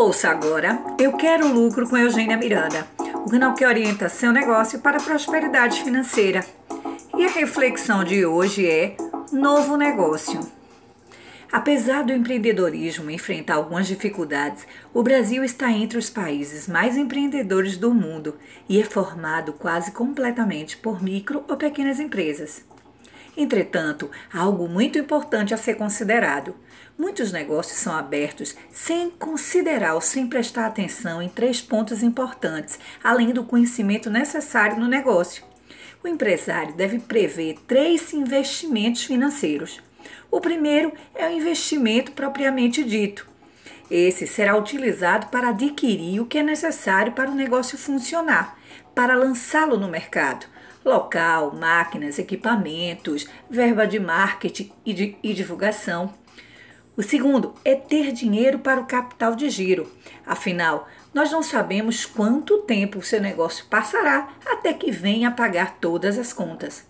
Ouça agora Eu Quero Lucro com Eugênia Miranda, o canal que orienta seu negócio para a prosperidade financeira. E a reflexão de hoje é Novo Negócio. Apesar do empreendedorismo enfrentar algumas dificuldades, o Brasil está entre os países mais empreendedores do mundo e é formado quase completamente por micro ou pequenas empresas. Entretanto, há algo muito importante a ser considerado. Muitos negócios são abertos sem considerar ou sem prestar atenção em três pontos importantes, além do conhecimento necessário no negócio. O empresário deve prever três investimentos financeiros. O primeiro é o investimento propriamente dito. Esse será utilizado para adquirir o que é necessário para o negócio funcionar, para lançá-lo no mercado local, máquinas, equipamentos, verba de marketing e, de, e divulgação. O segundo é ter dinheiro para o capital de giro. Afinal, nós não sabemos quanto tempo o seu negócio passará até que venha a pagar todas as contas.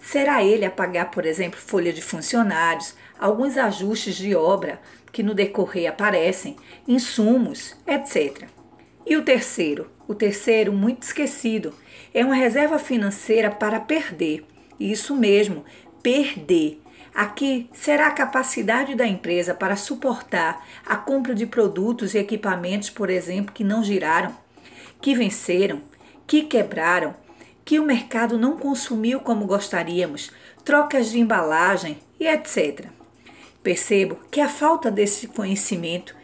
Será ele a pagar, por exemplo, folha de funcionários, alguns ajustes de obra que no decorrer aparecem, insumos, etc. E o terceiro, o terceiro, muito esquecido, é uma reserva financeira para perder. Isso mesmo, perder. Aqui será a capacidade da empresa para suportar a compra de produtos e equipamentos, por exemplo, que não giraram, que venceram, que quebraram, que o mercado não consumiu como gostaríamos, trocas de embalagem e etc. Percebo que a falta desse conhecimento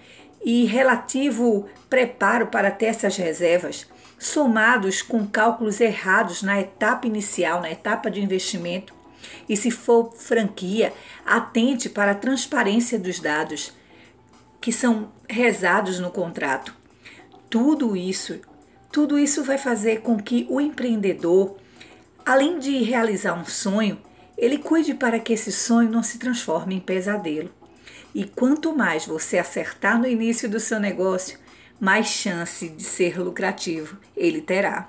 e relativo preparo para ter essas reservas, somados com cálculos errados na etapa inicial, na etapa de investimento, e se for franquia, atente para a transparência dos dados que são rezados no contrato. Tudo isso, tudo isso vai fazer com que o empreendedor, além de realizar um sonho, ele cuide para que esse sonho não se transforme em pesadelo. E quanto mais você acertar no início do seu negócio, mais chance de ser lucrativo ele terá.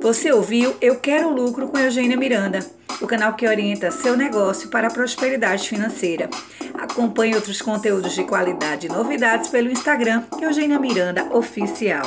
Você ouviu Eu Quero Lucro com Eugênia Miranda, o canal que orienta seu negócio para a prosperidade financeira. Acompanhe outros conteúdos de qualidade e novidades pelo Instagram Eugênia Miranda Oficial.